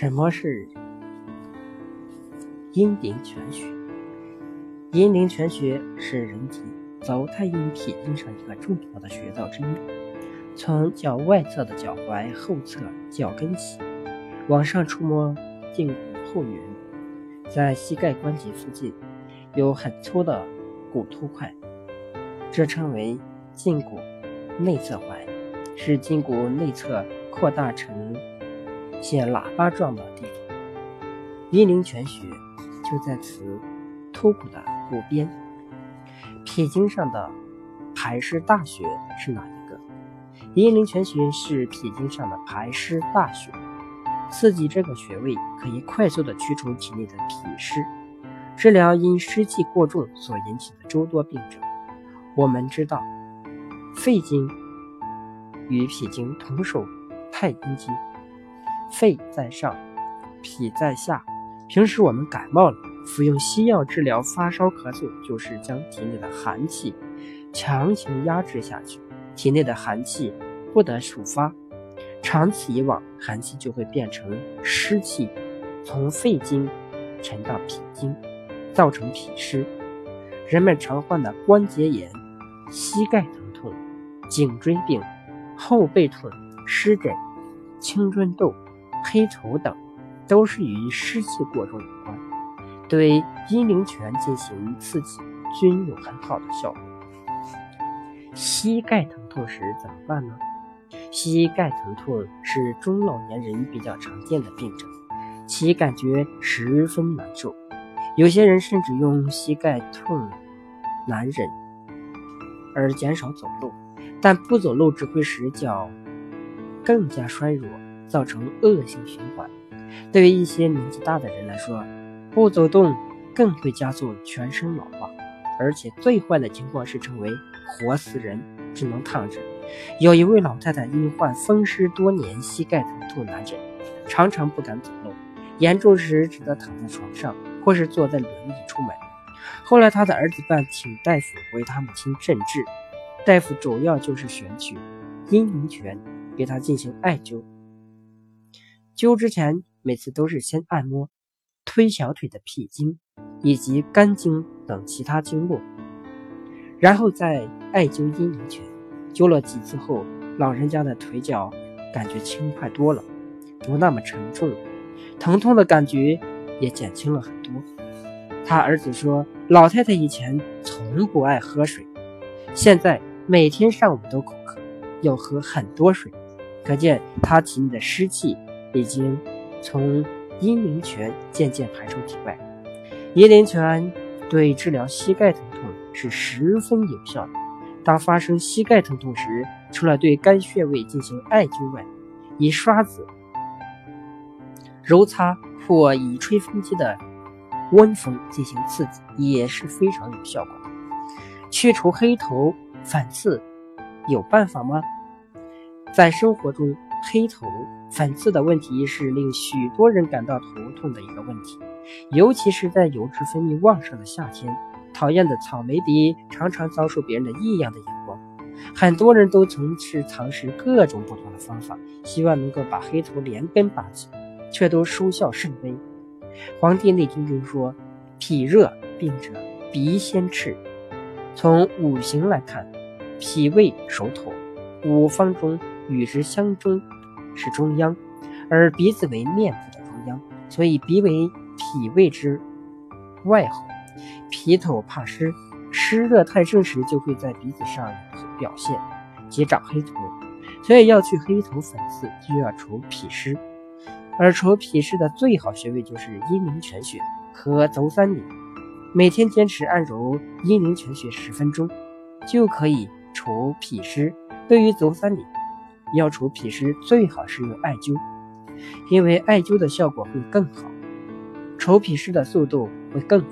什么是阴陵泉穴？阴陵泉穴是人体足太阴脾经上一个重要的穴道之一，从脚外侧的脚踝后侧脚跟起，往上触摸胫骨后缘，在膝盖关节附近有很粗的骨突块，这称为胫骨内侧踝，是胫骨内侧扩大成。现喇叭状的地方，阴陵泉穴就在此突骨的骨边。脾经上的排湿大穴是哪一个？阴陵泉穴是脾经上的排湿大穴，刺激这个穴位可以快速的驱除体内的脾湿，治疗因湿气过重所引起的诸多病症。我们知道，肺经与脾经同属太阴经。肺在上，脾在下。平时我们感冒了，服用西药治疗发烧咳嗽，就是将体内的寒气强行压制下去，体内的寒气不得抒发，长此以往，寒气就会变成湿气，从肺经沉到脾经，造成脾湿。人们常患的关节炎、膝盖疼痛、颈椎病、后背痛、湿疹、青春痘。黑头等都是与湿气过重有关，对阴陵泉进行刺激均有很好的效果。膝盖疼痛时怎么办呢？膝盖疼痛是中老年人比较常见的病症，其感觉十分难受，有些人甚至用膝盖痛难忍而减少走路，但不走路只会使脚更加衰弱。造成恶性循环。对于一些年纪大的人来说，不走动更会加速全身老化，而且最坏的情况是成为活死人，只能躺着。有一位老太太因患风湿多年，膝盖疼痛难忍，常常不敢走路，严重时只得躺在床上或是坐在轮椅出门。后来，他的儿子办请大夫为他母亲诊治，大夫主要就是选取阴陵泉给他进行艾灸。灸之前，每次都是先按摩推小腿的脾经以及肝经等其他经络，然后再艾灸阴陵泉。灸了几次后，老人家的腿脚感觉轻快多了，不那么沉重，疼痛的感觉也减轻了很多。他儿子说，老太太以前从不爱喝水，现在每天上午都口渴，要喝很多水，可见她体内的湿气。已经从阴陵泉渐渐排出体外。阴陵泉对治疗膝盖疼痛是十分有效的。当发生膝盖疼痛时，除了对该穴位进行艾灸外，以刷子揉擦或以吹风机的温风进行刺激也是非常有效果的。去除黑头粉刺有办法吗？在生活中。黑头粉刺的问题是令许多人感到头痛的一个问题，尤其是在油脂分泌旺盛的夏天。讨厌的草莓鼻常常遭受别人的异样的眼光，很多人都从事尝试各种不同的方法，希望能够把黑头连根拔起，却都收效甚微。《黄帝内经》中说：“脾热病者鼻先赤。”从五行来看，脾胃属土，五方中与之相中。是中央，而鼻子为面部的中央，所以鼻为脾胃之外候。脾头怕湿，湿热太盛时就会在鼻子上表现，即长黑头。所以要去黑头粉刺，就要除脾湿。而除脾湿的最好穴位就是阴陵泉穴，可足三里。每天坚持按揉阴陵泉穴十分钟，就可以除脾湿。对于足三里。要除脾湿，最好是用艾灸，因为艾灸的效果会更好，除脾湿的速度会更快。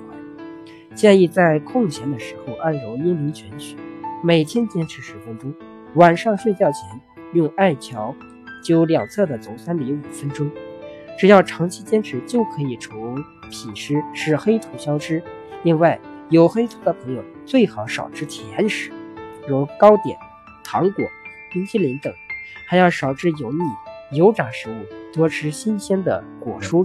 建议在空闲的时候按揉阴陵泉穴，每天坚持十分钟。晚上睡觉前用艾条灸两侧的足三里五分钟。只要长期坚持，就可以除脾湿，使黑土消失。另外，有黑头的朋友最好少吃甜食，如糕点、糖果、冰淇淋等。还要少吃油腻、油炸食物多吃新鲜的果蔬